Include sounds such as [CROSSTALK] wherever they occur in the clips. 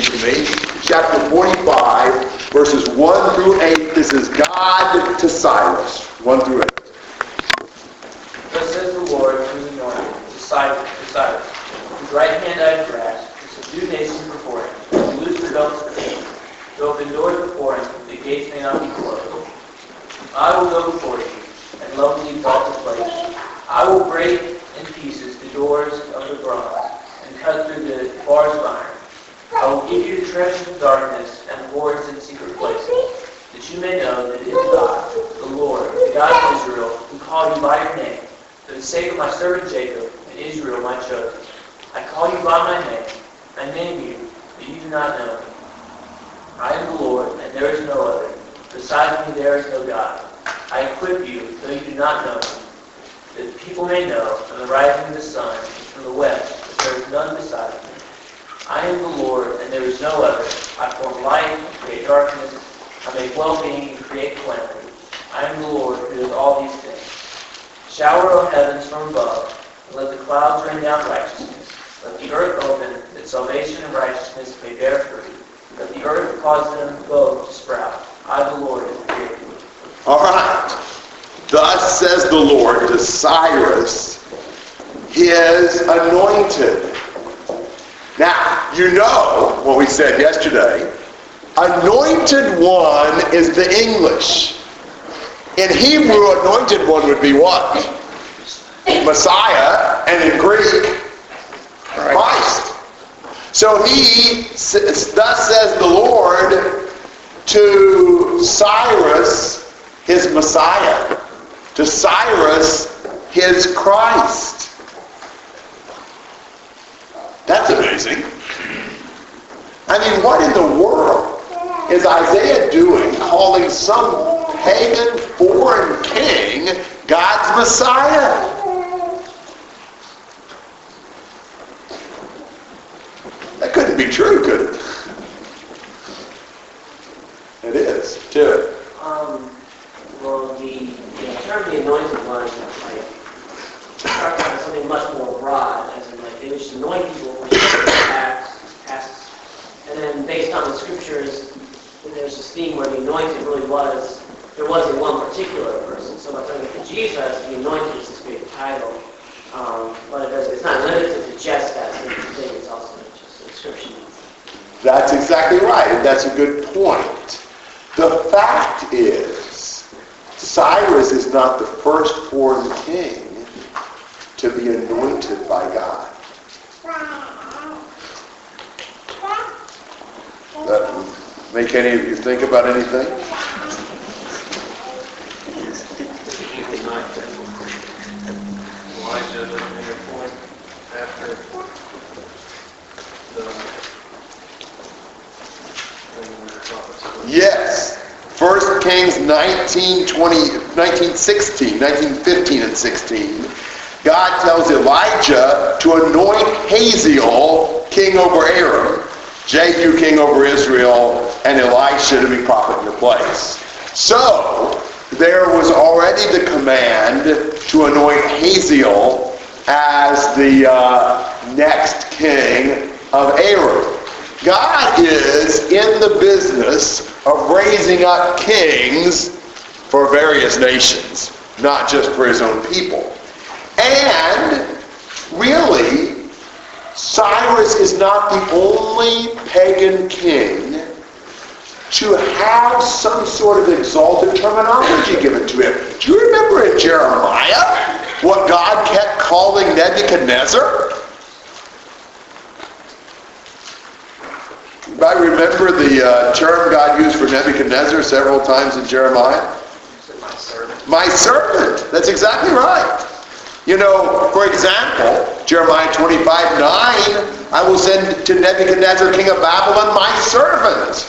to me. Chapter 45, verses 1 through 8. This is God to Cyrus. 1 through 8. Thus says the Lord to the anointed, to Cyrus, to Cyrus, whose right hand I have grasped, to subdue nations before him, to loose the belts for him, to open doors before him, the gates may not be closed. I will go before you, and level the exalted place. I will break in pieces the doors of the bronze, and cut through the bars of iron. I will give you treasures of darkness and hoards in secret places, that you may know that it is God, the Lord, the God of Israel, who called you by your name, for the sake of my servant Jacob and Israel my chosen. I call you by my name. I name you, but you do not know me. I am the Lord, and there is no other. Besides me there is no God. I equip you, though you do not know me, that people may know from the rising of the sun and from the west that there is none beside me. I am the Lord, and there is no other. I form light and create darkness. I make well-being and create calamity. I am the Lord who does all these things. Shower, O heavens, from above, and let the clouds rain down righteousness. Let the earth open, that salvation and righteousness may bear fruit. Let the earth cause them both to sprout. I, the Lord, am created. All right. Thus says the Lord to Cyrus, his anointed. Now, you know what we said yesterday. Anointed one is the English. In Hebrew, anointed one would be what? Messiah, and in Greek, Christ. So he, thus says the Lord to Cyrus, his Messiah, to Cyrus, his Christ. That's amazing. I mean, what in the world is Isaiah doing calling some pagan foreign king God's Messiah? That couldn't be true, could it? It is, too. Um, well, the, the term the anointed one, like, something much more broad, as in, like, they would just anoint people for certain tasks. And then, based on the scriptures, there's this theme where the anointed really was, there wasn't one particular person. So, by talking to Jesus, the anointed is this great title. Um, but it it's not limited to just that thing, it's also just a description. That's exactly right, and that's a good point. The fact is, Cyrus is not the first foreign king to be anointed by God. That make any of you think about anything? Yes. 1 Kings 19, 20, 19, 16, 19, 15 and 16. God tells Elijah to anoint Hazael king over Aram, Jehu king over Israel, and Elisha to be prophet in your place. So, there was already the command to anoint Hazael as the uh, next king of Aram. God is in the business of raising up kings for various nations, not just for his own people. And really, Cyrus is not the only pagan king to have some sort of exalted terminology given to him. Do you remember in Jeremiah what God kept calling Nebuchadnezzar? I remember the uh, term God used for Nebuchadnezzar several times in Jeremiah. My servant. My servant. That's exactly right. You know, for example, Jeremiah 25, 9, I will send to Nebuchadnezzar, king of Babylon, my servant.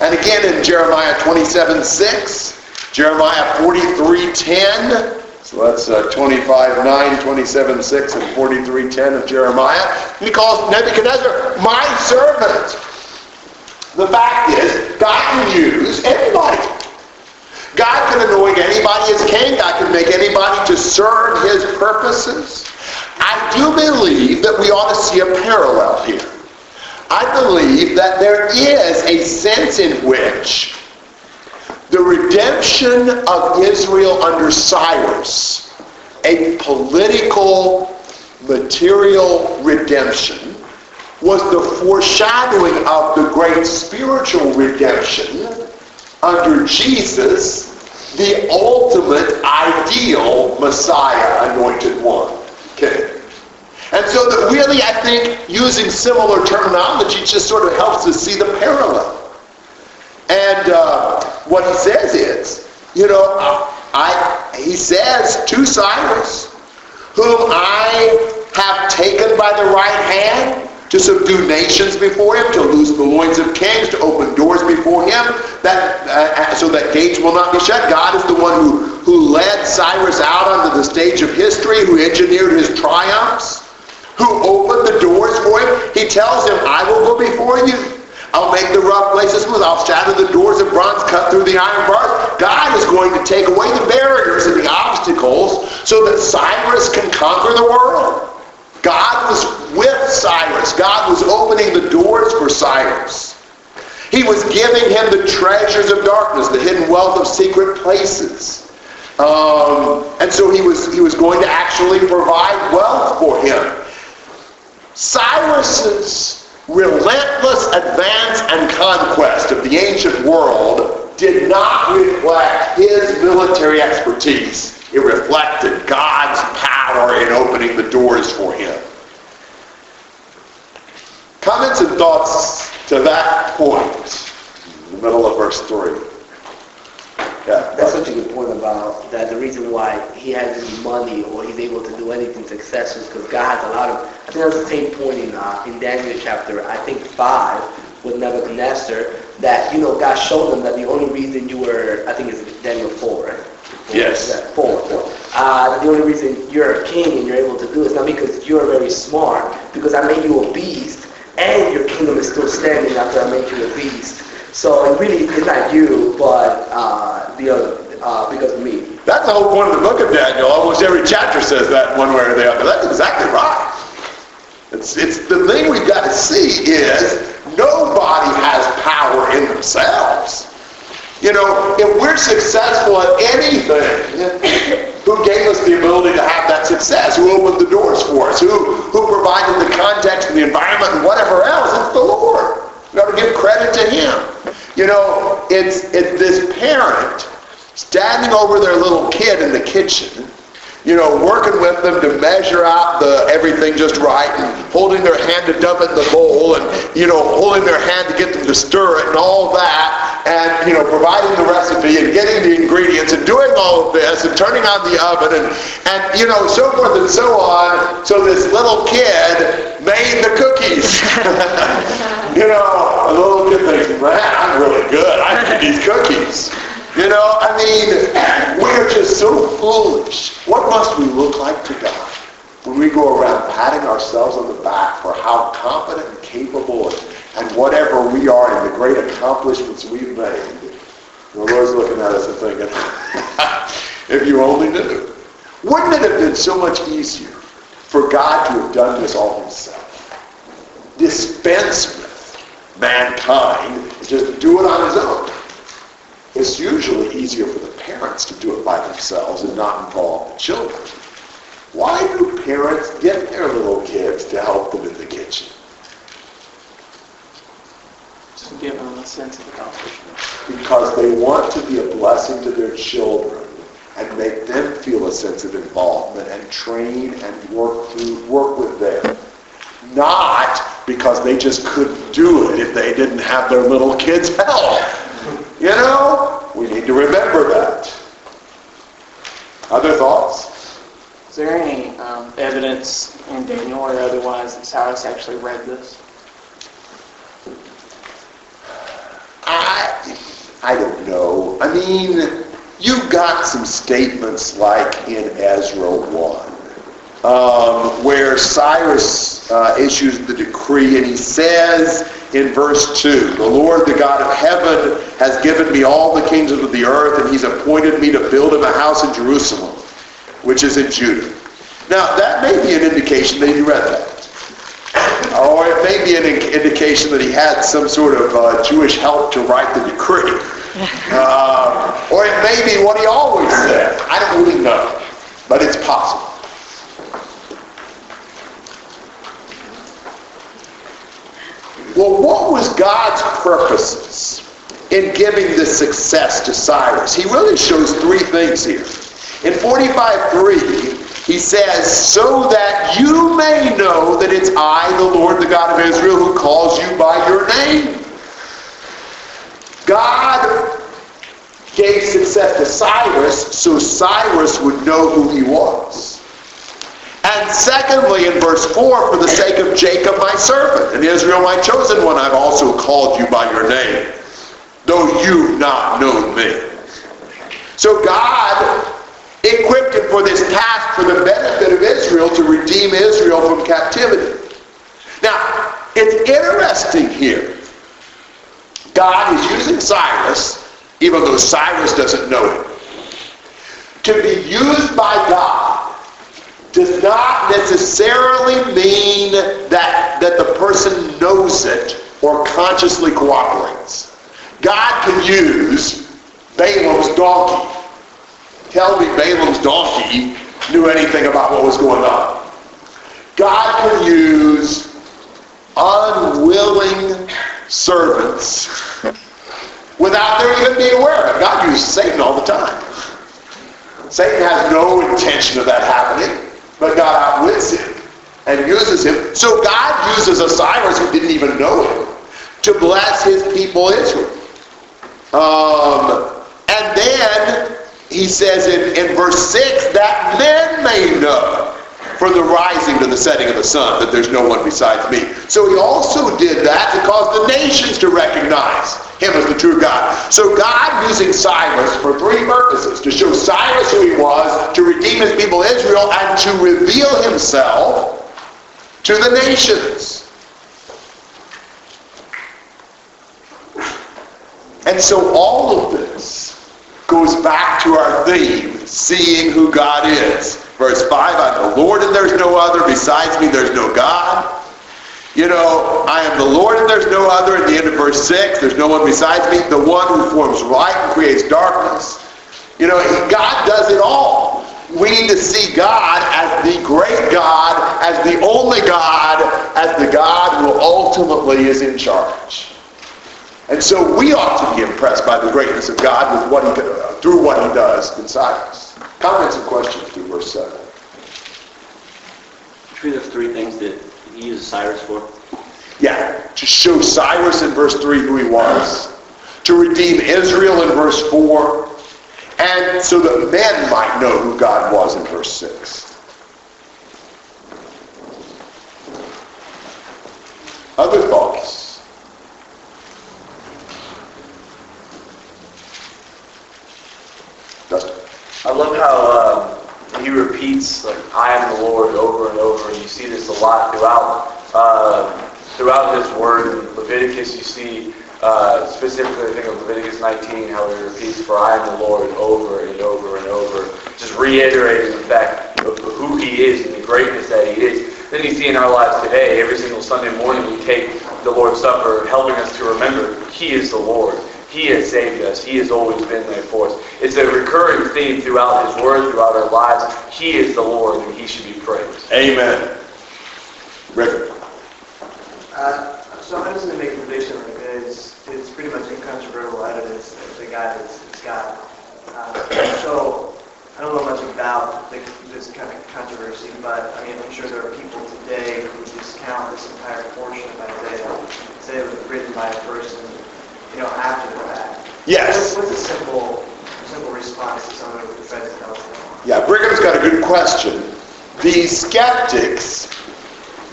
And again in Jeremiah 27, 6, Jeremiah 43, 10, so that's uh, 25, 9, 27, 6, and 43, 10 of Jeremiah. He calls Nebuchadnezzar my servant. The fact is, God can use anybody. God can anoint anybody as king. God can make anybody to serve his purposes. I do believe that we ought to see a parallel here. I believe that there is a sense in which the redemption of Israel under Cyrus, a political, material redemption, was the foreshadowing of the great spiritual redemption under Jesus, the ultimate ideal Messiah anointed one. Okay. And so that really, I think, using similar terminology just sort of helps us see the parallel. And uh, what he says is, you know, I, he says to Cyrus, whom I have taken by the right hand to subdue nations before him, to loose the loins of kings, to open doors before him, that uh, so that gates will not be shut. God is the one who, who led Cyrus out onto the stage of history, who engineered his triumphs, who opened the doors for him. He tells him, I will go before you. I'll make the rough places smooth. I'll shatter the doors of bronze cut through the iron bars. God is going to take away the barriers and the obstacles so that Cyrus can conquer the world. God was with Cyrus. God was opening the doors for Cyrus. He was giving him the treasures of darkness, the hidden wealth of secret places. Um, and so he was, he was going to actually provide wealth for him. Cyrus's relentless advance and conquest of the ancient world did not reflect his military expertise. It reflected God's power in opening the doors for him. Comments and thoughts to that point in the middle of verse 3. Yeah, That's such a good point about that the reason why he has money or he's able to do anything successful is because God has allowed him. I think that's the same point in, uh, in Daniel chapter, I think 5, with Nebuchadnezzar, that, you know, God showed them that the only reason you were, I think it's Daniel 4, right? Yes. Four. Uh, the only reason you're a king and you're able to do it is not because you're very smart, because I made you a beast, and your kingdom is still standing after I made you a beast. So it really is not you, but uh, the other, uh, because of me. That's the whole point of the book of Daniel. Almost every chapter says that one way or the other. That's exactly right. It's, it's the thing we've got to see is nobody has power in themselves. You know, if we're successful at anything, who gave us the ability to have that success? Who opened the doors for us? Who, who provided the context and the environment and whatever else? It's the Lord. We got to give credit to Him. You know, it's, it's this parent standing over their little kid in the kitchen you know, working with them to measure out the everything just right and holding their hand to dump it in the bowl and, you know, holding their hand to get them to stir it and all that and, you know, providing the recipe and getting the ingredients and doing all of this and turning on the oven and, and you know, so forth and so on. So this little kid made the cookies. [LAUGHS] you know, a little kid thinks, man, I'm really good. I made these cookies. You know, I mean, we're just so foolish. What must we look like to God when we go around patting ourselves on the back for how competent and capable and whatever we are and the great accomplishments we've made? The Lord's looking at us and thinking, [LAUGHS] if you only knew. Wouldn't it have been so much easier for God to have done this all himself? Dispense with mankind, just do it on his own. It's usually easier for the parents to do it by themselves and not involve the children. Why do parents get their little kids to help them in the kitchen? Just to give them a sense of accomplishment. Because they want to be a blessing to their children and make them feel a sense of involvement and train and work through work with them. Not because they just couldn't do it if they didn't have their little kids' help. You know, we need to remember that. Other thoughts? Is there any um, evidence in Daniel or otherwise that Cyrus actually read this? I, I don't know. I mean, you've got some statements like in Ezra 1, um, where Cyrus uh, issues the decree and he says in verse 2, the Lord, the God of heaven, has given me all the kingdoms of the earth and he's appointed me to build him a house in Jerusalem, which is in Judah. Now, that may be an indication that he read that. Or it may be an in- indication that he had some sort of uh, Jewish help to write the decree. [LAUGHS] Uh, or it may be what he always said. I don't really know, but it's possible. Well, what was God's purposes in giving this success to Cyrus? He really shows three things here. In 45.3, he says, so that you may know that it's I, the Lord, the God of Israel, who calls you by your name. God gave success to Cyrus so Cyrus would know who he was. And secondly, in verse 4, for the sake of Jacob my servant, and Israel my chosen one, I've also called you by your name, though you've not known me. So God equipped him for this task for the benefit of Israel to redeem Israel from captivity. Now, it's interesting here. God is using Cyrus, even though Cyrus doesn't know it, to be used by God necessarily mean that, that the person knows it or consciously cooperates. God can use Balaam's donkey. Tell me Balaam's donkey knew anything about what was going on. God can use unwilling servants without their even being aware of it. God uses Satan all the time. Satan has no intention of that happening. But God outwits him and uses him. So God uses a Cyrus who didn't even know him to bless his people Israel. Um, and then he says in, in verse 6 that men may know from the rising to the setting of the sun that there's no one besides me. So he also did that to cause the nations to recognize him as the true God. So God using Cyrus for three purposes. To show Cyrus who he was, to redeem his people Israel, and to reveal himself to the nations. And so all of this goes back to our theme, seeing who God is. Verse 5, I'm the Lord and there's no other. Besides me, there's no God. You know, I am the Lord and there's no other. At the end of verse 6, there's no one besides me. The one who forms light and creates darkness. You know, God does it all. We need to see God as the great God, as the only God, as the God who ultimately is in charge. And so we ought to be impressed by the greatness of God with what he, through what he does inside us. Comments and questions through verse 7. Between those three things that he uses Cyrus for? Yeah, to show Cyrus in verse 3 who he was, to redeem Israel in verse 4, and so that men might know who God was in verse 6. Other thoughts? Dustin? I love how um, he repeats like "I am the Lord" over and over. And you see this a lot throughout uh, throughout this word. In Leviticus, you see uh, specifically, I think of Leviticus 19, how he repeats "For I am the Lord" over and over and over, just reiterating the fact of who He is and the greatness that He is. Then you see in our lives today, every single Sunday morning, we take the Lord's Supper, helping us to remember He is the Lord. He has saved us. He has always been there for us. It's a recurring theme throughout His Word, throughout our lives. He is the Lord, and He should be praised. Amen. Rick? Uh, so I'm just going to make a prediction like this. It's pretty much incontrovertible evidence that the guy is, is God. Uh, so I don't know much about the, this kind of controversy, but I mean, I'm sure there are people today who discount this entire portion of Isaiah, say it was written by a person, you know, after the fact. Yes. What's, a simple, simple response to someone who tell? Yeah, Brigham's got a good question. The skeptics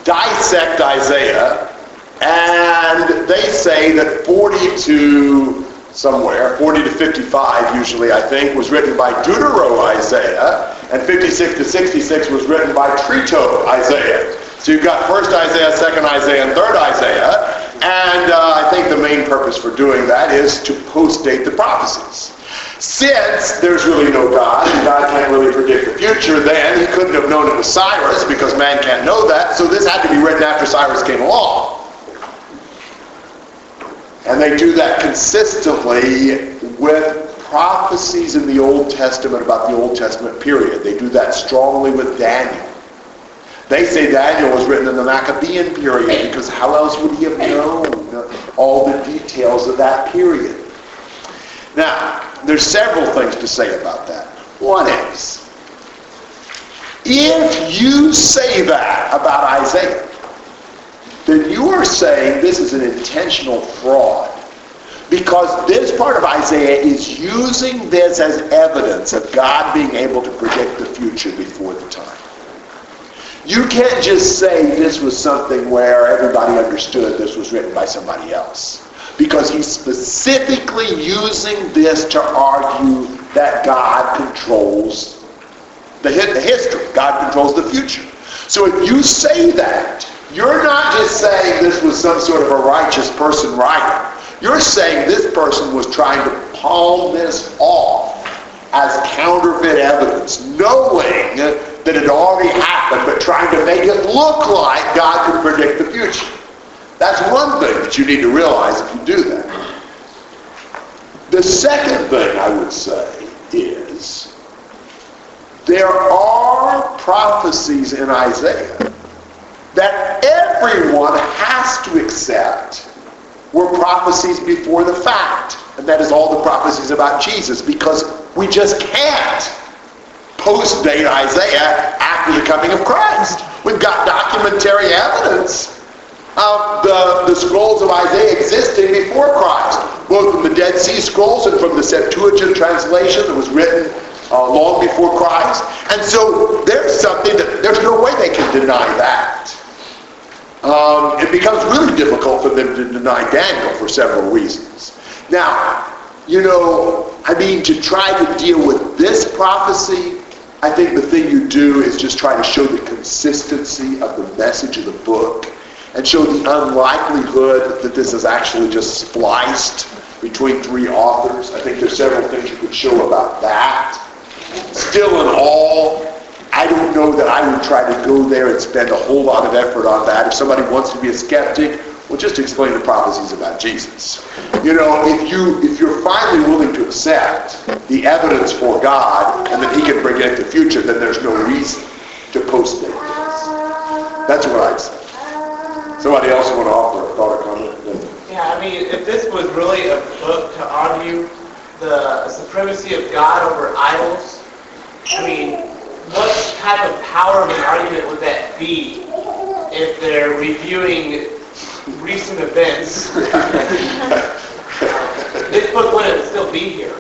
dissect Isaiah and they say that 40 to somewhere, 40 to 55 usually I think, was written by Deutero Isaiah and 56 to 66 was written by Trito Isaiah. So you've got first Isaiah, second Isaiah, and third Isaiah. And uh, I think the main purpose for doing that is to post-date the prophecies. Since there's really no God, and God can't really predict the future, then he couldn't have known it was Cyrus because man can't know that. So this had to be written after Cyrus came along. And they do that consistently with prophecies in the Old Testament about the Old Testament period. They do that strongly with Daniel. They say Daniel was written in the Maccabean period because how else would he have known all the details of that period? Now, there's several things to say about that. One is, if you say that about Isaiah, then you are saying this is an intentional fraud. Because this part of Isaiah is using this as evidence of God being able to predict the future before the time. You can't just say this was something where everybody understood this was written by somebody else. Because he's specifically using this to argue that God controls the, the history. God controls the future. So if you say that, you're not just saying this was some sort of a righteous person writing. You're saying this person was trying to palm this off as counterfeit evidence, knowing that it already happened, but trying to make it look like God could predict the future. That's one thing that you need to realize if you do that. The second thing I would say is there are prophecies in Isaiah that everyone has to accept were prophecies before the fact. And that is all the prophecies about Jesus because we just can't post-date Isaiah after the coming of Christ. We've got documentary evidence of the, the scrolls of Isaiah existing before Christ, both from the Dead Sea Scrolls and from the Septuagint translation that was written uh, long before Christ. And so there's something that there's no way they can deny that um, it becomes really difficult for them to deny Daniel for several reasons. Now, you know, I mean, to try to deal with this prophecy, I think the thing you do is just try to show the consistency of the message of the book and show the unlikelihood that this is actually just spliced between three authors. I think there's several things you could show about that. Still in all, I don't know that I would try to go there and spend a whole lot of effort on that. If somebody wants to be a skeptic, well, just to explain the prophecies about Jesus. You know, if you if you're finally willing to accept the evidence for God and that He can predict the future, then there's no reason to post this. That's what I'd say. Somebody else want to offer a thought or comment? Yeah, I mean, if this was really a book to argue the supremacy of God over idols, I mean, what type of power of an argument would that be if they're reviewing recent events? this book wouldn't still be here.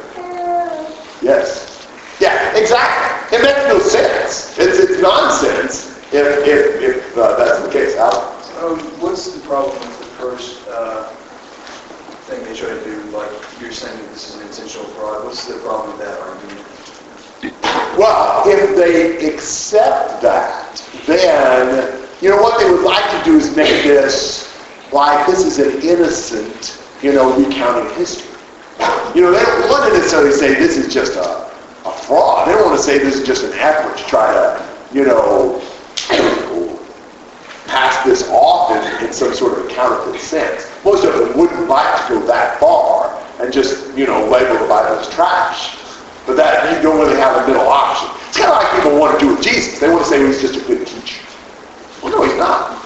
Yes. Yeah, exactly. It makes no sense. It's, it's nonsense if, if, if uh, that's the case. Al? Um, what's the problem with the first uh, thing they try to do? Like you're saying that this is an intentional fraud. What's the problem with that argument? Well, if they accept that, then, you know, what they would like to do is make this like this is an innocent, you know, recounting history. You know, they don't want to necessarily say this is just a, a fraud. They don't want to say this is just an effort to try to, you know, pass this off in, in some sort of counterfeit sense. Most of them wouldn't like to go that far and just, you know, label the Bible as trash. But that you don't really have a middle option. It's kind of like people want to do with Jesus. They want to say he's just a good teacher. Well, no, he's not.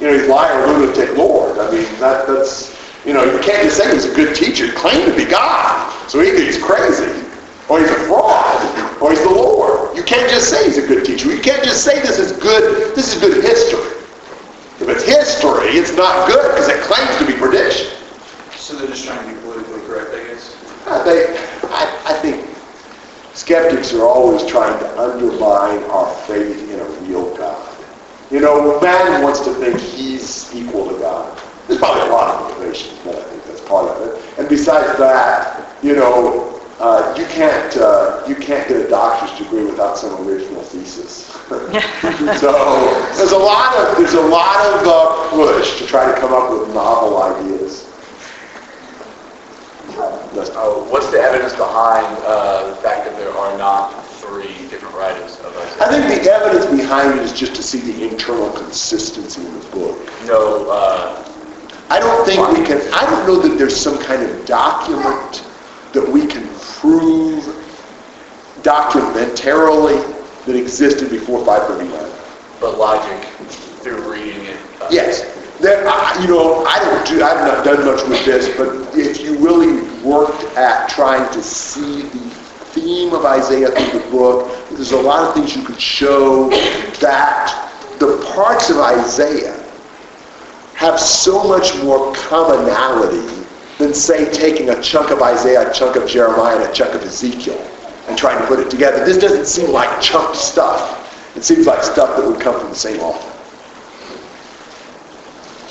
You know, he's liar, lunatic, Lord. I mean, that, that's, you know, you can't just say he's a good teacher. He claim to be God. So either he's crazy, or he's a fraud, or he's the Lord. You can't just say he's a good teacher. You can't just say this is good, this is good history. If it's history, it's not good because it claims to be prediction. So they're just trying to be politically correct, I guess? Uh, I think, I, I think Skeptics are always trying to undermine our faith in a real. You know, man wants to think he's equal to God. There's probably a lot of motivations, but I think that's part of it. And besides that, you know, uh, you can't uh, you can't get a doctor's degree without some original thesis. [LAUGHS] so there's a lot of there's a lot of uh, push to try to come up with novel ideas. Let's- Uh, What's the evidence behind uh, the fact that there are not three different of I think the evidence behind it is just to see the internal consistency in the book. No, uh, I don't think we can, I don't know that there's some kind of document that we can prove documentarily that existed before 539. but logic through reading it. uh, Yes, there, I- you know, I don't do, I've not done much with this, but if you really worked at trying to see the theme of Isaiah through the book, there's a lot of things you could show that the parts of Isaiah have so much more commonality than, say, taking a chunk of Isaiah, a chunk of Jeremiah, and a chunk of Ezekiel and trying to put it together. This doesn't seem like chunked stuff. It seems like stuff that would come from the same author.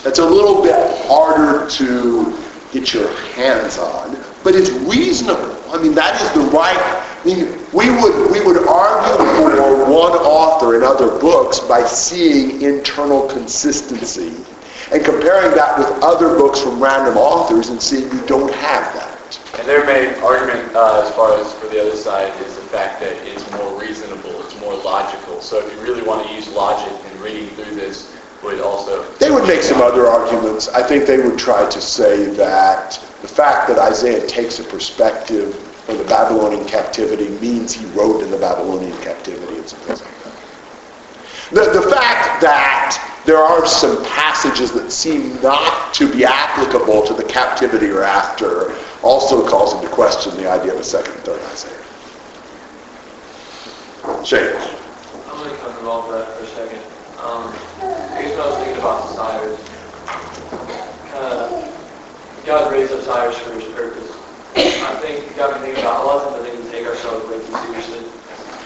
It's a little bit harder to get your hands on, but it's reasonable. I mean, that is the right. I mean, we would we would argue for one author in other books by seeing internal consistency and comparing that with other books from random authors and seeing you don't have that. And their main argument, uh, as far as for the other side, is the fact that it's more reasonable, it's more logical. So if you really want to use logic in reading through this, would also... They would make some other arguments. I think they would try to say that the fact that Isaiah takes a perspective from the Babylonian captivity means he wrote in the Babylonian captivity and some things like that. The, the fact that there are some passages that seem not to be applicable to the captivity or after also calls into question the idea of a second and third Isaiah. Shane. I'm going to come involved with that for a second. Um, guess when I was thinking about Cyrus, uh, God raised up Cyrus for his purpose. I think God can think about a lot of think we take ourselves way too seriously,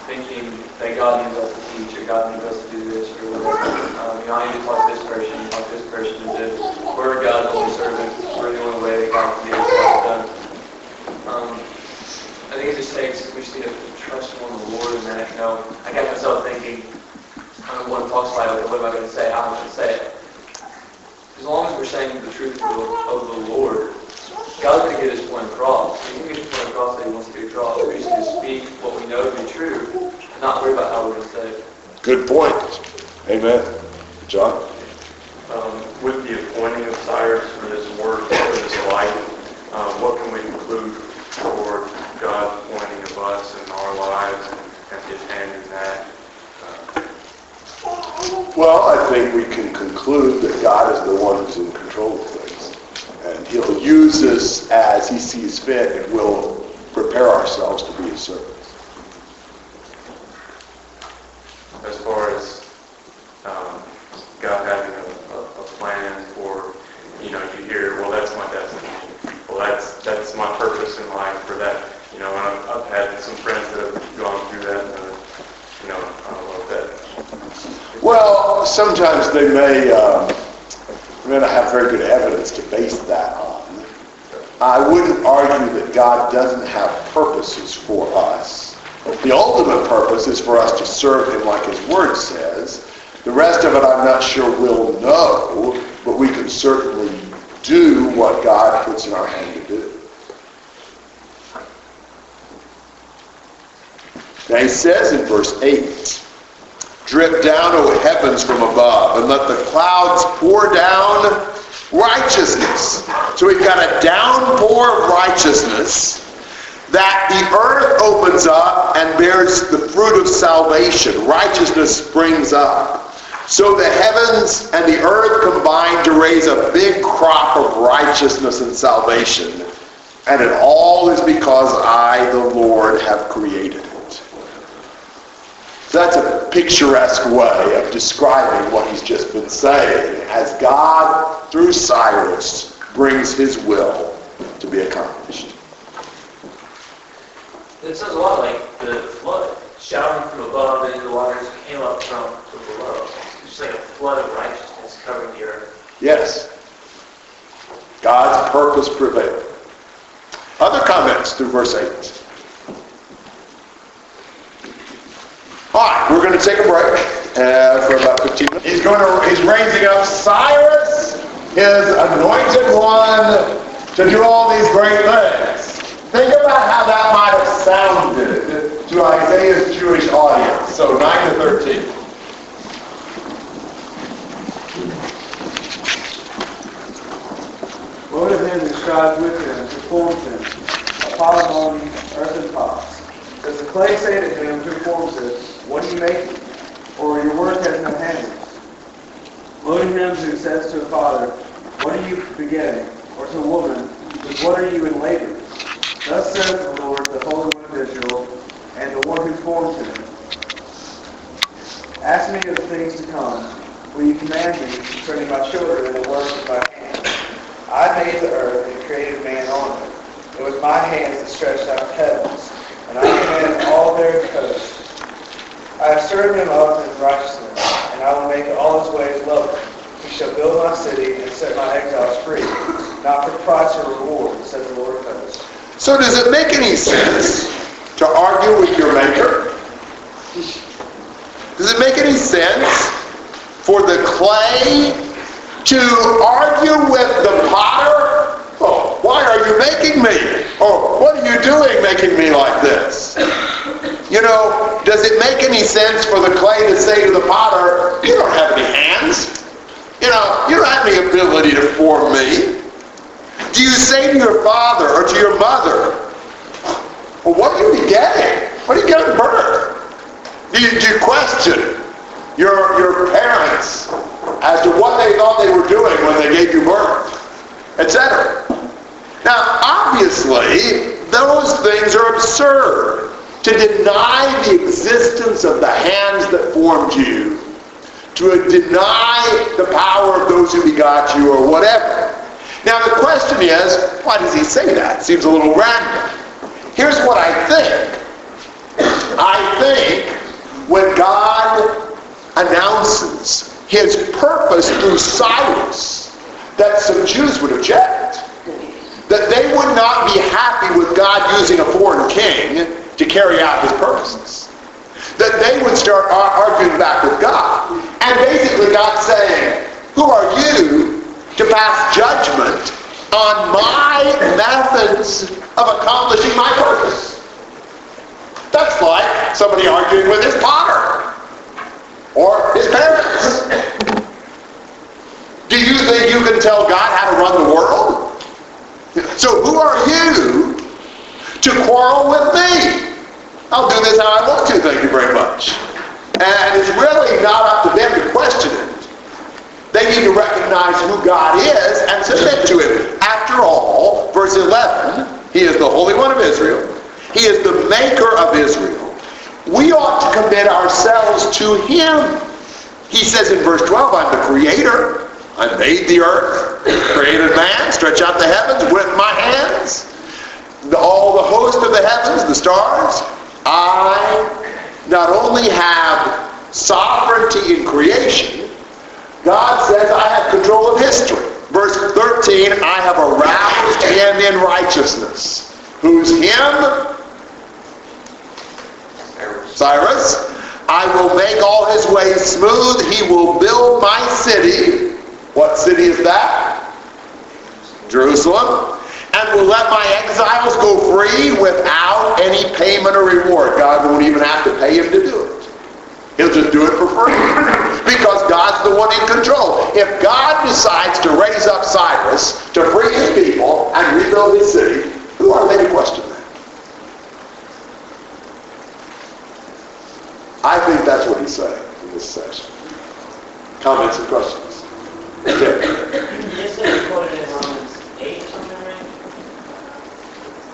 thinking that God needs us to teach or God needs us to do this or whatever. Um, you know, I need to talk to this person, talk to this person, and this. We're God's only servants. We're the only way that God can get stuff done. Um, I think it just takes, we just need to trust more in the Lord and that, you know, I got myself thinking, I don't want to talk about it, what am I going to say, how am I going to say it? As long as we're saying the truth of the, of the Lord, God's going to get his point across. He can get his point across that he wants to get across. We just need to speak what we know to be true, and not worry about how we're going to say it. Good point. Amen. John? Um, With the appointing of Cyrus for this work, for this life, um, what can we conclude for God appointing of us in our lives and His hand in that? Well, I think we can conclude that God is the one who's in control of things. And he'll use us as he sees fit and we'll prepare ourselves to be his servants. As far as um, God having a, a a plan for, you know, you hear, well, that's my destiny. Well, that's, that's my purpose in life for that. You know, and I've, I've had some friends that have gone through that, and, uh, you know, I don't know if that Sometimes they may, um, may not have very good evidence to base that on. I wouldn't argue that God doesn't have purposes for us. The ultimate purpose is for us to serve him like his word says. The rest of it I'm not sure we'll know, but we can certainly do what God puts in our hand to do. Now he says in verse 8, Drip down, O heavens, from above, and let the clouds pour down righteousness. So we've got a downpour of righteousness that the earth opens up and bears the fruit of salvation. Righteousness springs up. So the heavens and the earth combine to raise a big crop of righteousness and salvation. And it all is because I, the Lord, have created that's a picturesque way of describing what he's just been saying as God, through Cyrus, brings his will to be accomplished. It says a lot like the flood, shouting from above, and the waters came up from, from below. It's just like a flood of righteousness covering the earth. Yes. God's purpose prevailed. Other comments through verse 8. All right, we're going to take a break uh, for about 15 minutes. He's going to, he's raising up Cyrus, his anointed one, to do all these great things. Think about how that might have sounded to Isaiah's Jewish audience. So 9 to 13. Woe to him who strives with him, who forms him, a pot among earthen pots. Does the clay say to him who forms it, What are you making? Or your work has no handles? Who says to a father, What are you begetting? Or to a woman, what are you in labor? Thus says the Lord, the Holy One of Israel, and the one who formed him. Ask me of the things to come. Will you command me concerning my children and the work of my hands? I made the earth and created man on it. It was my hands that stretched out the heavens, and I commanded all their coasts. I have served him up in righteousness, and I will make all his ways lovely. He shall build my city and set my exiles free, not for price or reward, says the Lord of hosts. So does it make any sense to argue with your maker? Does it make any sense for the clay to argue with the potter? Oh, why are you making me? Oh, what are you doing making me like this? You know, does it make any sense for the clay to say to the potter, you don't have any hands? You know, you don't have any ability to form me. Do you say to your father or to your mother, well, what are you getting? What are you getting birth? Do you, do you question your, your parents as to what they thought they were doing when they gave you birth, etc. Now, obviously, those things are absurd. To deny the existence of the hands that formed you, to deny the power of those who begot you, or whatever. Now, the question is, why does he say that? Seems a little random. Here's what I think. I think when God announces his purpose through Cyrus, that some Jews would object. That they would not be happy with God using a carry out his purposes. That they would start arguing back with God. And basically God saying, who are you to pass judgment on my methods of accomplishing my purpose? That's like somebody arguing with his potter or his parents. Do you think you can tell God how to run the world? So who are you to quarrel with me? I'll do this how I want to, thank you very much. And it's really not up to them to question it. They need to recognize who God is and submit to him. After all, verse 11, he is the Holy One of Israel. He is the maker of Israel. We ought to commit ourselves to him. He says in verse 12, I'm the creator. I made the earth, created man, stretch out the heavens with my hands. All the host of the heavens, the stars. I not only have sovereignty in creation, God says I have control of history. Verse 13, I have aroused him in righteousness. Who's him? Cyrus. I will make all his ways smooth. He will build my city. What city is that? Jerusalem. And will let my exiles go free without any payment or reward. God won't even have to pay him to do it. He'll just do it for free. [LAUGHS] Because God's the one in control. If God decides to raise up Cyrus to free his people and rebuild his city, who are they to question that? I think that's what he's saying in this section. Comments and questions? Okay. This is quoted in Romans 8 or something, right?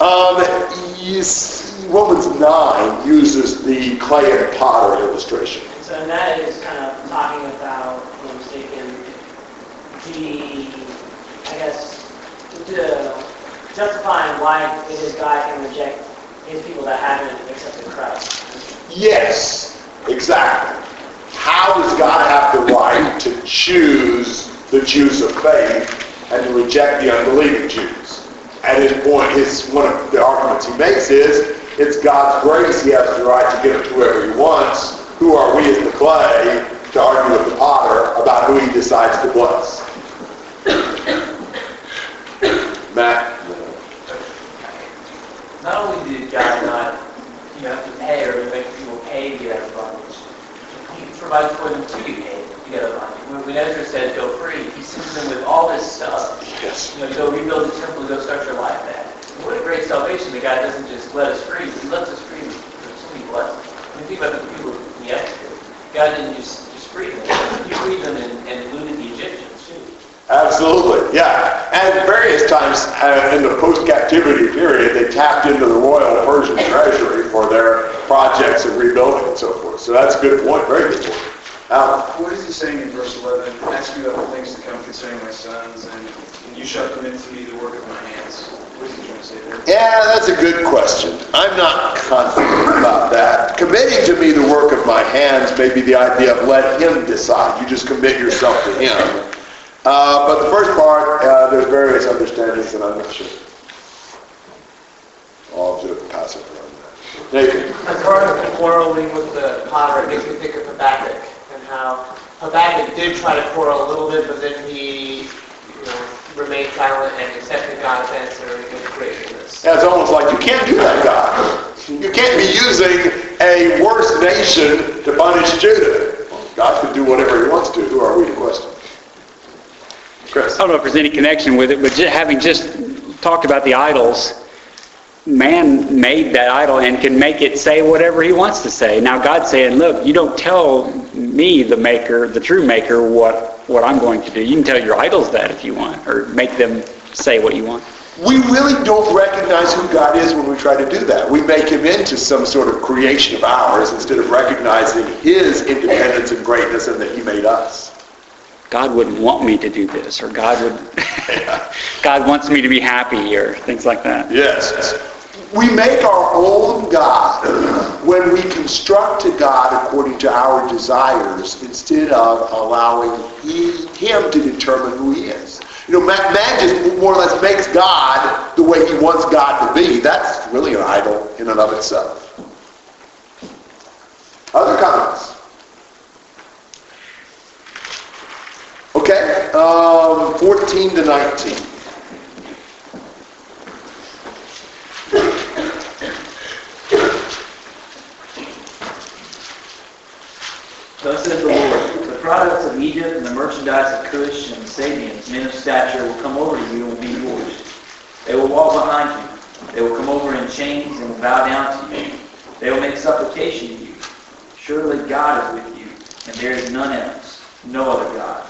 Um, Romans 9 uses the clay and potter illustration. So that is kind of talking about, if I'm mistaken, the, I guess, the justifying why it is God can reject his people that haven't accepted Christ. Yes, exactly. How does God have the right to choose the Jews of faith and to reject the unbelieving Jews? At his point, his, one of the arguments he makes is, it's God's grace. He has the right to give it to whoever he wants. Who are we as the clay to argue with the potter about who he decides to bless? [COUGHS] Matt? Not only did God not you know, have to pay or make people pay the other He provides for them to be paid. You. When, when Ezra said go free, he sends them with all this stuff. Yes. You know, go rebuild the temple, go start your life back. What a great salvation that God doesn't just let us free, He lets us free with so many blessings. I mean, think about the people in the Exodus. God didn't just, just free them. He freed them and, and eluded the Egyptians too. Absolutely, yeah. And various times uh, in the post-captivity period, they tapped into the royal Persian treasury for their projects of rebuilding and so forth. So that's a good point, very good point. Alan? What is he saying in verse 11? Ask you about the things to come concerning my sons, and, and you shall commit to me the work of my hands. What is he trying to say there? Yeah, that's a good question. I'm not confident about that. Committing to me the work of my hands may be the idea of let him decide. You just commit yourself to him. Uh, but the first part, uh, there's various understandings, and I'm not sure. I'll just pass it around that. Nathan? As far as the quarreling with the potter, it makes me think of Habakkuk and how Habakkuk did try to quarrel a little bit, but then he, you know, remained silent and accepted God's answer in his gratefulness. Yeah, it's almost like you can't do that, God. You can't be using a worse nation to punish Judah. God can do whatever he wants to. Who are we to question? Chris? I don't know if there's any connection with it, but ju- having just talked about the idols, man made that idol and can make it say whatever he wants to say. Now God's saying, look, you don't tell me, the maker, the true maker, what, what I'm going to do. You can tell your idols that if you want, or make them say what you want. We really don't recognize who God is when we try to do that. We make him into some sort of creation of ours instead of recognizing his independence and greatness and that he made us. God wouldn't want me to do this, or God would, [LAUGHS] God wants me to be happy, or things like that. Yes. We make our own God when we construct a God according to our desires instead of allowing he, him to determine who he is. You know, man, man just more or less makes God the way he wants God to be. That's really an idol in and of itself. Other comments? Okay, um, 14 to 19. Thus says the Lord, the products of Egypt and the merchandise of Cush and the Sabeans, men of stature, will come over to you and will be yours. They will walk behind you. They will come over in chains and will bow down to you. They will make supplication to you. Surely God is with you, and there is none else, no other God.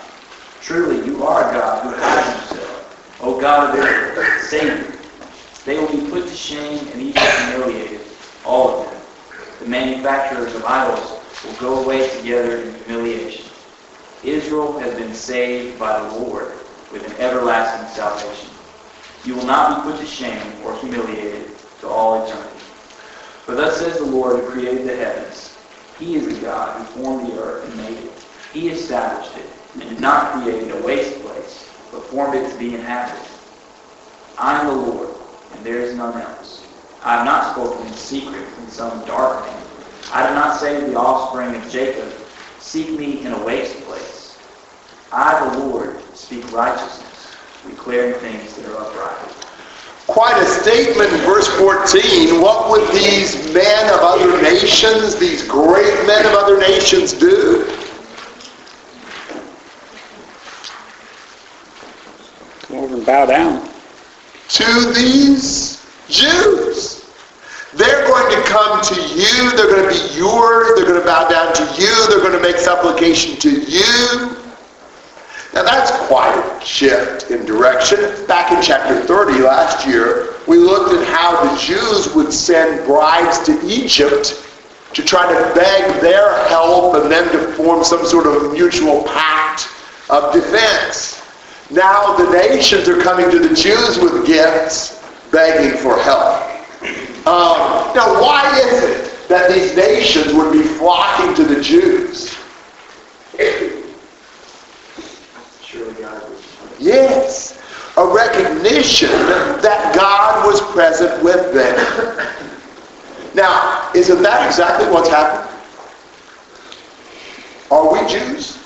Truly you are a God who hides himself, O God of Israel, Savior. They will be put to shame and even humiliated, all of them. The manufacturers of idols will go away together in humiliation. Israel has been saved by the Lord with an everlasting salvation. You will not be put to shame or humiliated to all eternity. For thus says the Lord who created the heavens. He is the God who formed the earth and made it. He established it and did not create a waste place, but formed it to be inhabited. I am the Lord, and there is none else. I have not spoken in secret in some dark man. I did not say to the offspring of Jacob, Seek me in a waste place. I, the Lord, speak righteousness, declaring things that are upright. Quite a statement in verse 14. What would these men of other nations, these great men of other nations do? Come over and bow down. To these Jews. They're going to come to you. They're going to be yours. They're going to bow down to you. They're going to make supplication to you. Now that's quite a shift in direction. Back in chapter 30 last year, we looked at how the Jews would send bribes to Egypt to try to beg their help and then to form some sort of mutual pact of defense. Now the nations are coming to the Jews with gifts, begging for help. Um, now why is it that these nations would be flocking to the Jews? Surely God is Yes, a recognition that God was present with them. Now, isn't that exactly what's happened? Are we Jews?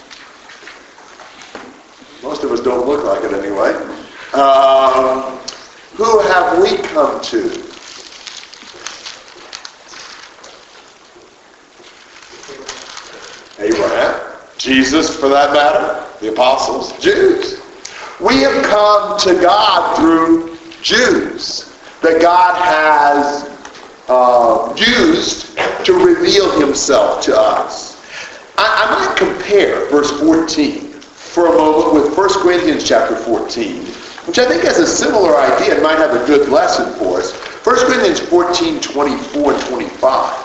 Most of us don't look like it anyway. Um, who have we come to? Abraham. Jesus, for that matter, the apostles, Jews. We have come to God through Jews that God has uh, used to reveal himself to us. I, I might compare verse 14 for a moment with 1 Corinthians chapter 14, which I think has a similar idea and might have a good lesson for us. 1 Corinthians 14, 24 and 25.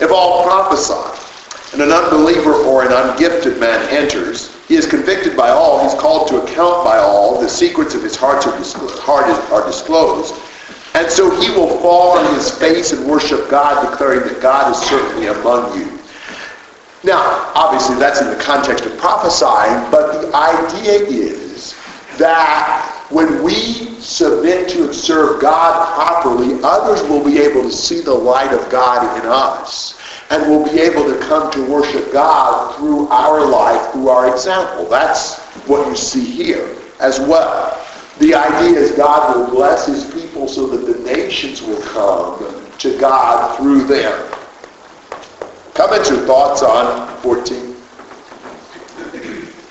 If all prophesy, and an unbeliever or an ungifted man enters, he is convicted by all, he's called to account by all, the secrets of his heart are, disclosed, heart are disclosed. And so he will fall on his face and worship God, declaring that God is certainly among you. Now, obviously that's in the context of prophesying, but the idea is that when we submit to and serve God properly, others will be able to see the light of God in us and will be able to come to worship God through our life, through our example. That's what you see here as well. The idea is God will bless his people so that the nations will come to God through them. Comments or thoughts on 14?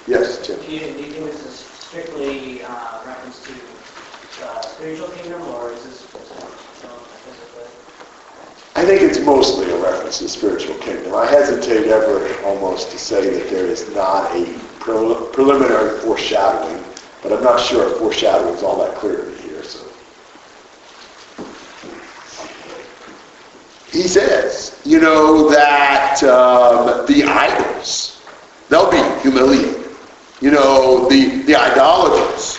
Yes, Tim. Do you, do you think this is strictly uh, reference to uh, spiritual kingdom, or is this? I think it's mostly a reference to the spiritual kingdom. I hesitate ever almost to say that there is not a pre- preliminary foreshadowing, but I'm not sure foreshadowing is all that clear to me here. So. He says, you know, that um, the idols, they'll be humiliated. You know, the, the idolaters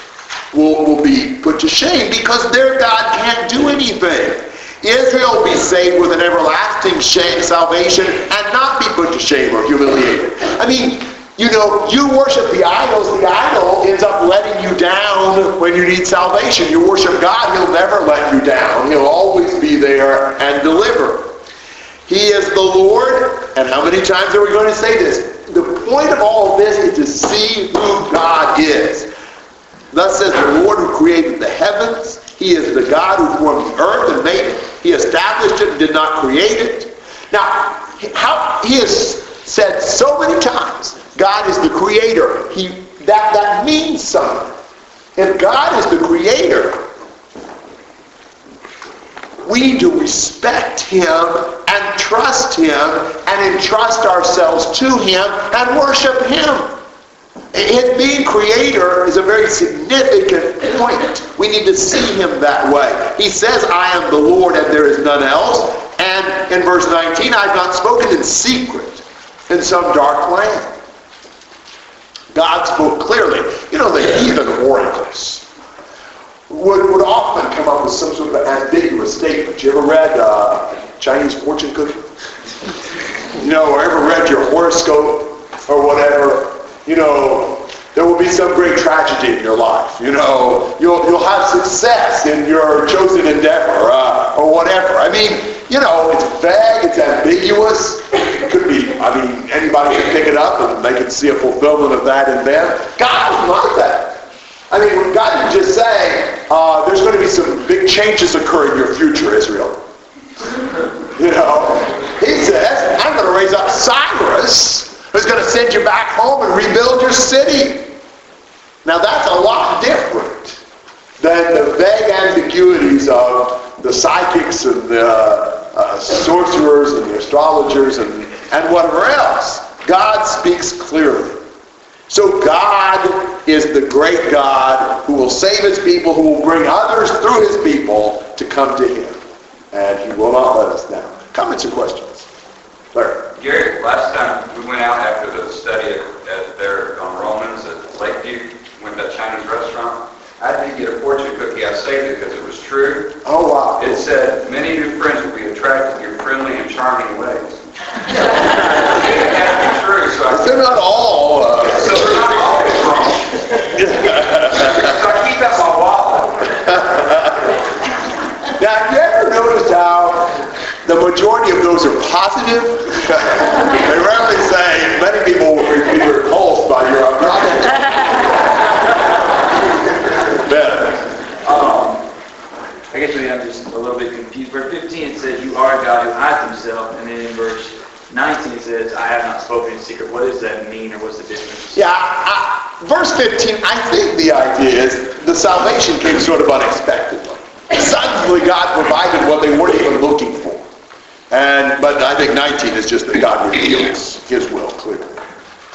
will, will be put to shame because their God can't do anything. Israel be saved with an everlasting shame, salvation and not be put to shame or humiliated. I mean, you know, you worship the idols, the idol ends up letting you down when you need salvation. You worship God, he'll never let you down. He'll always be there and deliver. He is the Lord, and how many times are we going to say this? The point of all of this is to see who God is. Thus says the Lord who created the heavens. He is the God who formed the earth and made it. He established it and did not create it. Now, how he has said so many times, God is the creator. He that that means something. If God is the creator, we need to respect him and trust him and entrust ourselves to him and worship him. His being creator is a very significant point. We need to see him that way. He says, I am the Lord and there is none else. And in verse 19, I've not spoken in secret in some dark land. God spoke clearly. You know, the heathen oracles would, would often come up with some sort of ambiguous statement. You ever read uh, Chinese fortune cookie? You know, or ever read your horoscope or whatever? You know, there will be some great tragedy in your life. You know, you'll, you'll have success in your chosen endeavor uh, or whatever. I mean, you know, it's vague, it's ambiguous. It could be, I mean, anybody can pick it up and they can see a fulfillment of that in them. God is not that. I mean, God didn't just say, uh, there's going to be some big changes occur in your future, Israel. You know, he says, I'm going to raise up Cyrus who's going to send you back home and rebuild your city. Now that's a lot different than the vague ambiguities of the psychics and the uh, sorcerers and the astrologers and, and whatever else. God speaks clearly. So God is the great God who will save his people, who will bring others through his people to come to him. And he will not let us down. Comments or questions? Larry. Gary, last time we went out after the study at, at there on Romans at Lakeview, went to that Chinese restaurant. I did get a fortune cookie. I saved it because it was true. Oh, wow. It said, many new friends will be attracted to your friendly and charming ways. it had to be true, so I, They're not all. Uh, [LAUGHS] so they're not always wrong. [LAUGHS] so I keep that in my wallet. now, have you ever noticed the majority of those are positive? [LAUGHS] they rarely say, many people will be repulsed by your. Ben. [LAUGHS] Um, I guess maybe I'm just a little bit confused. Verse 15 it says, "You are God who hides Himself," and then in verse 19 it says, I have not spoken in secret. What does that mean, or what's the difference? Yeah, I, I, verse 15, I think the idea is the salvation came sort of unexpectedly. Suddenly God provided what they weren't even looking for. And, but I think 19 is just that God reveals his will clearly.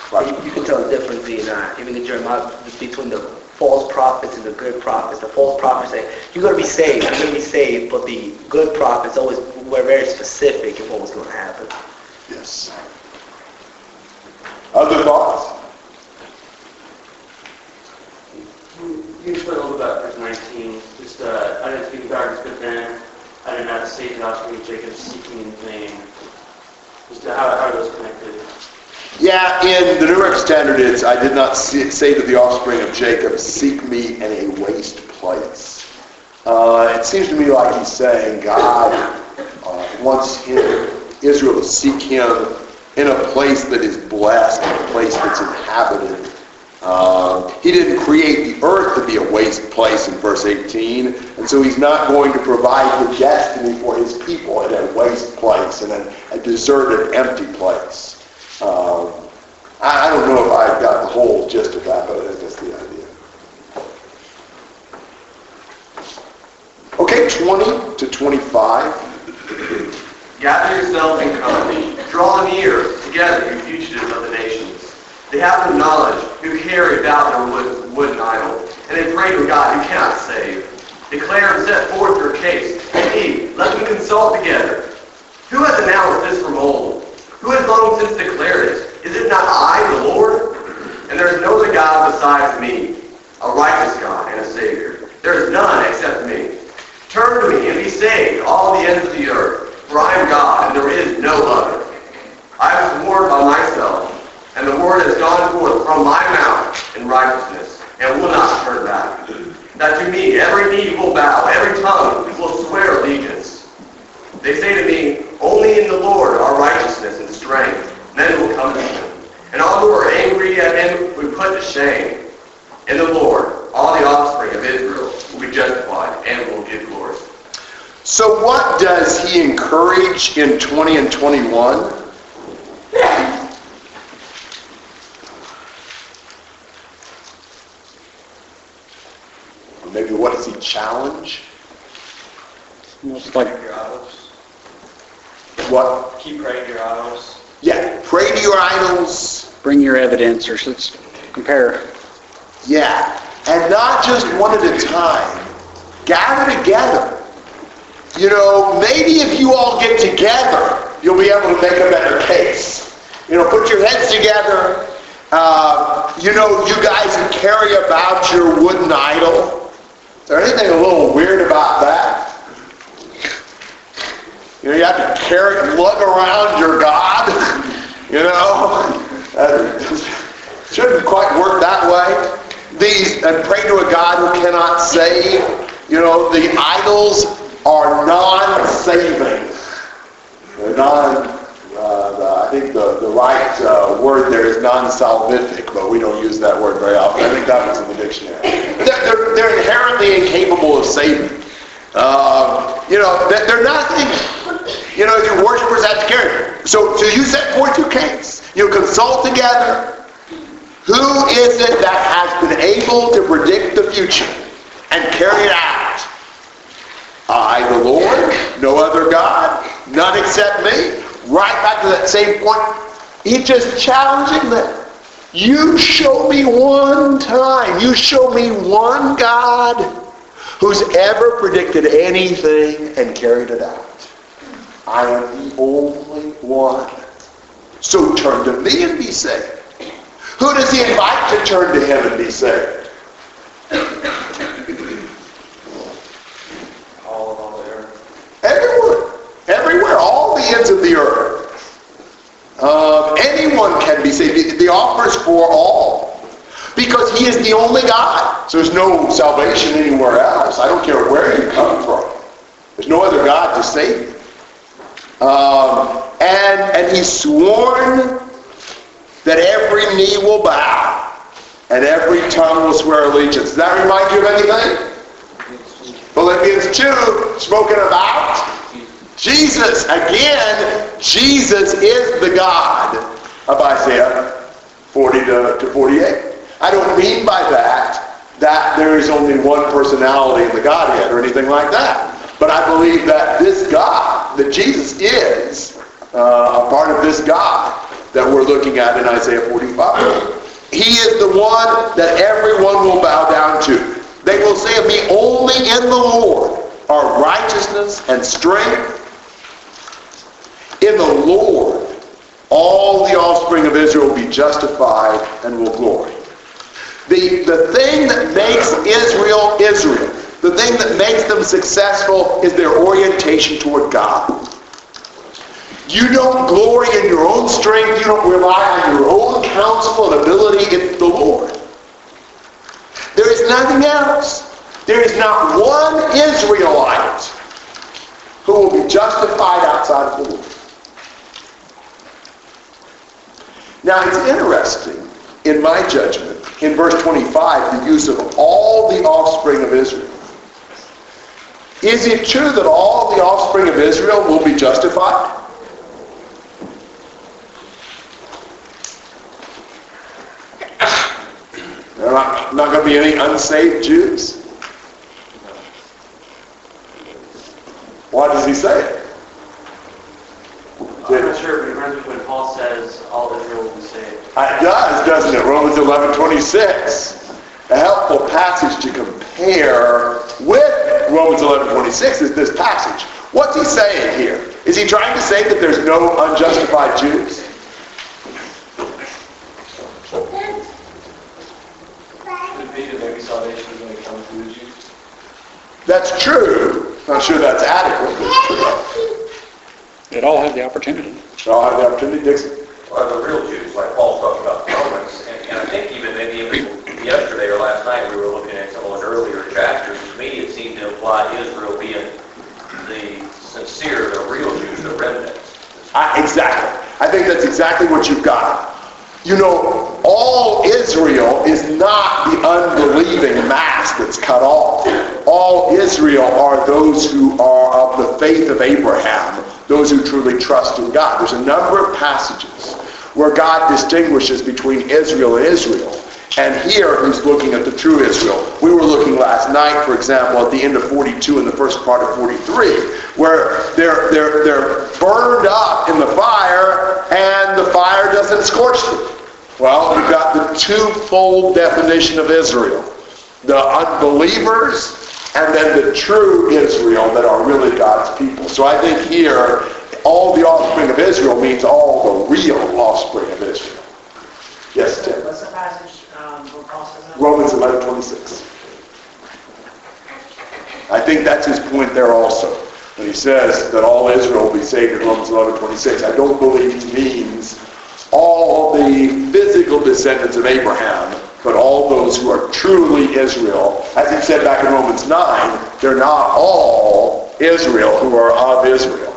Right. You, you can tell the difference in, uh, even in Jeremiah between the false prophets and the good prophets. The false prophets say, you're going to be saved, you're going to be saved, but the good prophets always were very specific in what was going to happen. Yes. Other thoughts? You explain a little about verse 19. Just, uh, I didn't speak in darkness, but then I did not say to the offspring of Jacob, seeking in vain. Just how, how are those connected? Yeah, in the New Revised Standard, it's, I did not see, say to the offspring of Jacob, seek me in a waste place. Uh, it seems to me like he's saying God uh, wants him, Israel to seek him in a place that is blessed, a place that's inhabited. Uh, he didn't create the earth to be a waste place in verse 18, and so he's not going to provide the destiny for his people in a waste place, in a, a deserted, empty place. Um, I, I don't know if I've got the whole gist of that, but that's the idea. Okay, 20 to 25. Gather yourselves in company. Draw near together, you fugitives of the nations. They have no knowledge, carry about their wood, wooden idol, and they pray to God who cannot save. Declare and set forth your case. Indeed, let them consult together. Who has announced this from old? Who has long since declared it? Is it not I, the Lord? And there is no other God besides me, a righteous God and a Savior. There is none except me. Turn to me and be saved, all the ends of the earth, for I am God, and there is no other. I have sworn by myself, the word has gone forth from my mouth in righteousness, and will not turn back. That to me every knee will bow, every tongue will swear allegiance. They say to me, Only in the Lord are righteousness and strength. Men will come to him. And all who are angry at him will be put to shame. In the Lord, all the offspring of Israel will be justified and will give glory. So what does he encourage in 20 and 21? Maybe what does he challenge? It's like Your idols. What? Keep praying to your idols. Yeah, pray to your idols. bring your evidence, or let's compare. Yeah, and not just one at a time. Gather together. You know, maybe if you all get together, you'll be able to make a better case. You know, put your heads together. Uh, you know, you guys who carry about your wooden idol. Is there anything a little weird about that? You know, you have to carry, lug around your God. [LAUGHS] You know, uh, shouldn't quite work that way. These and pray to a God who cannot save. You know, the idols are non-saving. They're non. Uh, the, I think the, the right uh, word there is non-salvific, but we don't use that word very often. I think that was in the dictionary. They're, they're, inherently incapable of saving. Uh, you know, they're, they're nothing. You know, your worshipers have to carry. So, so you set forth your case. You consult together. Who is it that has been able to predict the future and carry it out? I, the Lord, no other God, none except me. Right back to that same point. He's just challenging them. You show me one time. You show me one God who's ever predicted anything and carried it out. I am the only one. So turn to me and be saved. Who does he invite to turn to him and be saved? All of all the earth. Everywhere. Everywhere. All the ends of the earth. Um, anyone can be saved. The offer is for all. Because he is the only God. So there's no salvation anywhere else. I don't care where you come from. There's no other God to save you. Um, and, and he's sworn that every knee will bow and every tongue will swear allegiance. Does that remind you of anything? Philippians 2, spoken about Jesus, again, Jesus is the God of Isaiah 40 to, to 48. I don't mean by that that there is only one personality in the Godhead or anything like that. But I believe that this God, that Jesus is uh, a part of this God that we're looking at in Isaiah 45. He is the one that everyone will bow down to. They will say of me, only in the Lord are righteousness and strength. In the Lord, all the offspring of Israel will be justified and will glory. The, the thing that makes Israel Israel, the thing that makes them successful is their orientation toward God. You don't glory in your own strength. You don't rely on your own counsel and ability. It's the Lord. There is nothing else. There is not one Israelite who will be justified outside of the Lord. Now it's interesting, in my judgment, in verse 25, the use of all the offspring of Israel. Is it true that all the offspring of Israel will be justified? There are not, not going to be any unsaved Jews? Why does he say it? I'm not sure if it runs when Paul says all Israel will be saved. It does, doesn't it? Romans 11, 26. A helpful passage to compare with Romans 11, 26 is this passage. What's he saying here? Is he trying to say that there's no unjustified Jews? maybe salvation is going to come through Jews. That's true. Not sure that's adequate, but it's. They'd all have the opportunity. They all have the opportunity, Dixon. Well, the real Jews, like Paul's talking about the Romans, and, and I think even maybe even yesterday or last night, we were looking at some of the earlier chapters. To me, it seemed to imply Israel being the sincere, the real Jews, the remnant. I, exactly. I think that's exactly what you've got. You know, all Israel is not the unbelieving mass that's cut off. All Israel are those who are of the faith of Abraham, those who truly trust in God. There's a number of passages where God distinguishes between Israel and Israel. And here he's looking at the true Israel. We were looking last night, for example, at the end of 42 and the first part of 43, where they're, they're, they're burned up in the fire and the fire doesn't scorch them. Well, we've got the twofold definition of Israel. The unbelievers and then the true Israel that are really God's people. So I think here, all the offspring of Israel means all the real offspring of Israel. Yes, Tim? Romans 11, 26. I think that's his point there also. When he says that all Israel will be saved in Romans 11, 26. I don't believe he means all the physical descendants of Abraham, but all those who are truly Israel. As he said back in Romans 9, they're not all Israel who are of Israel.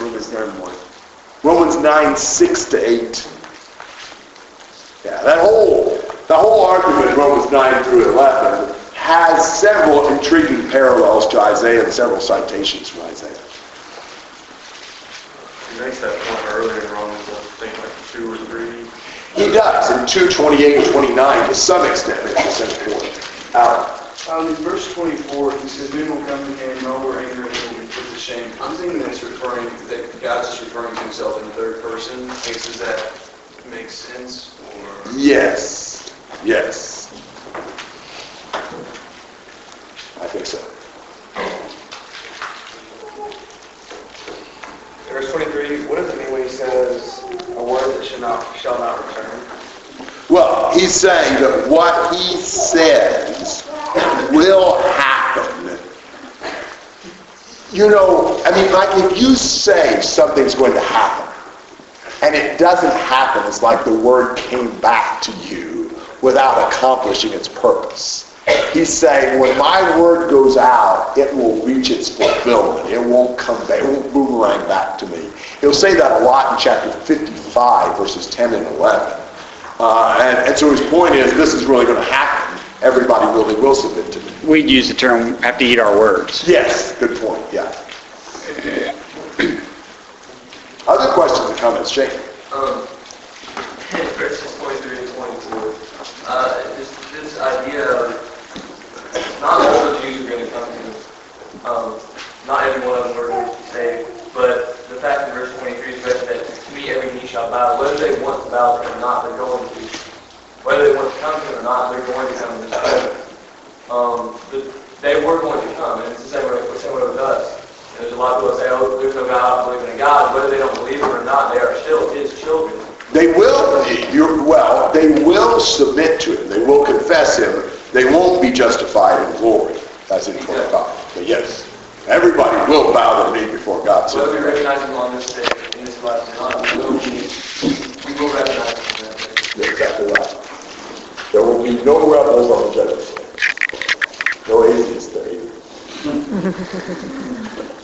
Romans 9, 1. Romans 9, 6 to 8. Yeah, that whole, the whole argument in Romans 9 through 11 has several intriguing parallels to Isaiah and several citations from Isaiah. He makes that point earlier in Romans, I think like two or three. He does in 228 and 29 to some extent makes the same point. Alan. Um, in verse 24, he says, Men will come to him, no more anger, and will be put to shame. I'm thinking that's referring, that God's just referring to himself in the third person. Does that make sense? Or Yes. Yes. I think so. Verse 23, what does it mean when he says, a word that shall not, shall not return? Well, he's saying that what he says will happen. You know, I mean, like if you say something's going to happen, and it doesn't happen, it's like the word came back to you without accomplishing its purpose. He's saying, when my word goes out, it will reach its fulfillment. It won't come back. It won't boomerang back to me. He'll say that a lot in chapter 55, verses 10 and 11. Uh, and, and so his point is, this is really going to happen. everybody really will submit to me. We'd use the term, have to eat our words. Yes, good point, yeah. Other questions or comments, Jake? Um, verses 23 and 24, uh, this, this idea of, not all the Jews are going to come to, um, not every one of them are going to saved, but the fact in verse 23 is that to me every knee shall bow, whether they want to bow or not, they're going to. Whether they want to come to or not, they're going to come to this. Um, they were going to come, and it's the same way, the same way with us. There's a lot of people that say, oh, there's no God, I don't believe in a God. Whether they don't believe him or not, they are still his children. They will, you're, well, they will submit to him, they will confess him, they won't be justified in glory, as in 25. But yes, everybody will bow their knee before God. so- Whether we recognize him on this day, in this life or not, we will be, we will recognize him on that day. Exactly right. There will be no rebels on the judgment seat. No atheists there either. [LAUGHS]